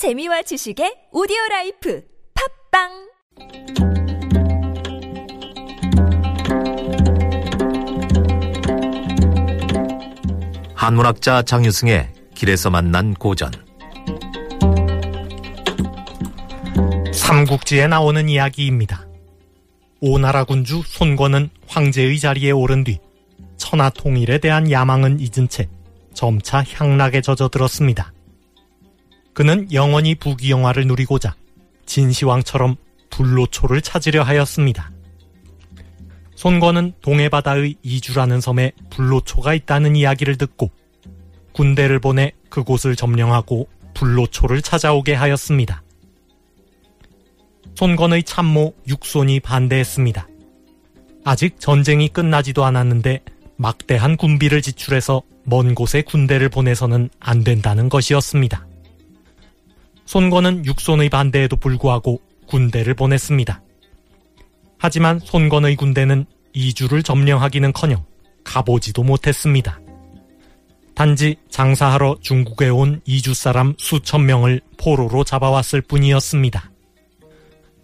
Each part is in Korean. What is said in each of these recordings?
재미와 지식의 오디오 라이프 팟빵 한문학자 장유승의 길에서 만난 고전 삼국지에 나오는 이야기입니다. 오나라 군주 손권은 황제의 자리에 오른 뒤 천하 통일에 대한 야망은 잊은 채 점차 향락에 젖어들었습니다. 그는 영원히 부귀영화를 누리고자 진시황처럼 불로초를 찾으려 하였습니다. 손권은 동해바다의 이주라는 섬에 불로초가 있다는 이야기를 듣고 군대를 보내 그곳을 점령하고 불로초를 찾아오게 하였습니다. 손권의 참모 육손이 반대했습니다. 아직 전쟁이 끝나지도 않았는데 막대한 군비를 지출해서 먼 곳에 군대를 보내서는 안 된다는 것이었습니다. 손권은 육손의 반대에도 불구하고 군대를 보냈습니다. 하지만 손권의 군대는 이주를 점령하기는커녕 가보지도 못했습니다. 단지 장사하러 중국에 온 이주 사람 수천 명을 포로로 잡아왔을 뿐이었습니다.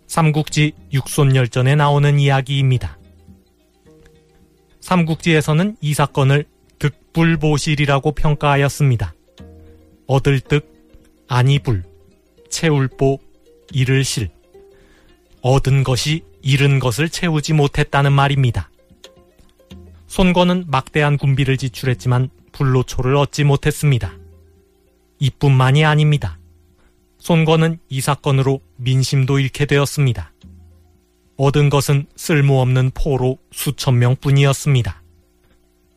삼국지 육손열전에 나오는 이야기입니다. 삼국지에서는 이 사건을 득불보실이라고 평가하였습니다. 얻을 득, 아니 불, 채울보, 잃을 실. 얻은 것이 잃은 것을 채우지 못했다는 말입니다. 손권은 막대한 군비를 지출했지만 불로초를 얻지 못했습니다. 이뿐만이 아닙니다. 손권은 이 사건으로 민심도 잃게 되었습니다. 얻은 것은 쓸모없는 포로 수천 명 뿐이었습니다.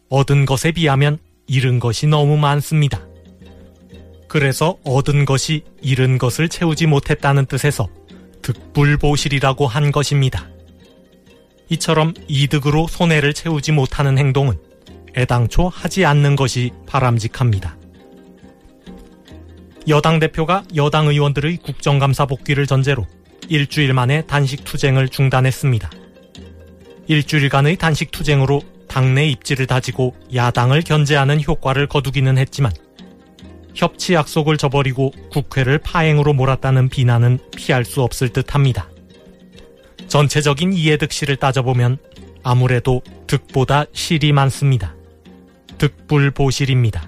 얻은 것에 비하면 잃은 것이 너무 많습니다. 그래서 얻은 것이 잃은 것을 채우지 못했다는 뜻에서 득불보실이라고 한 것입니다. 이처럼 이득으로 손해를 채우지 못하는 행동은 애당초 하지 않는 것이 바람직합니다. 여당 대표가 여당 의원들의 국정감사 복귀를 전제로 일주일 만에 단식 투쟁을 중단했습니다. 일주일간의 단식 투쟁으로 당내 입지를 다지고 야당을 견제하는 효과를 거두기는 했지만 협치 약속을 저버리고 국회를 파행으로 몰았다는 비난은 피할 수 없을 듯 합니다. 전체적인 이해득 실을 따져보면 아무래도 득보다 실이 많습니다. 득불보실입니다.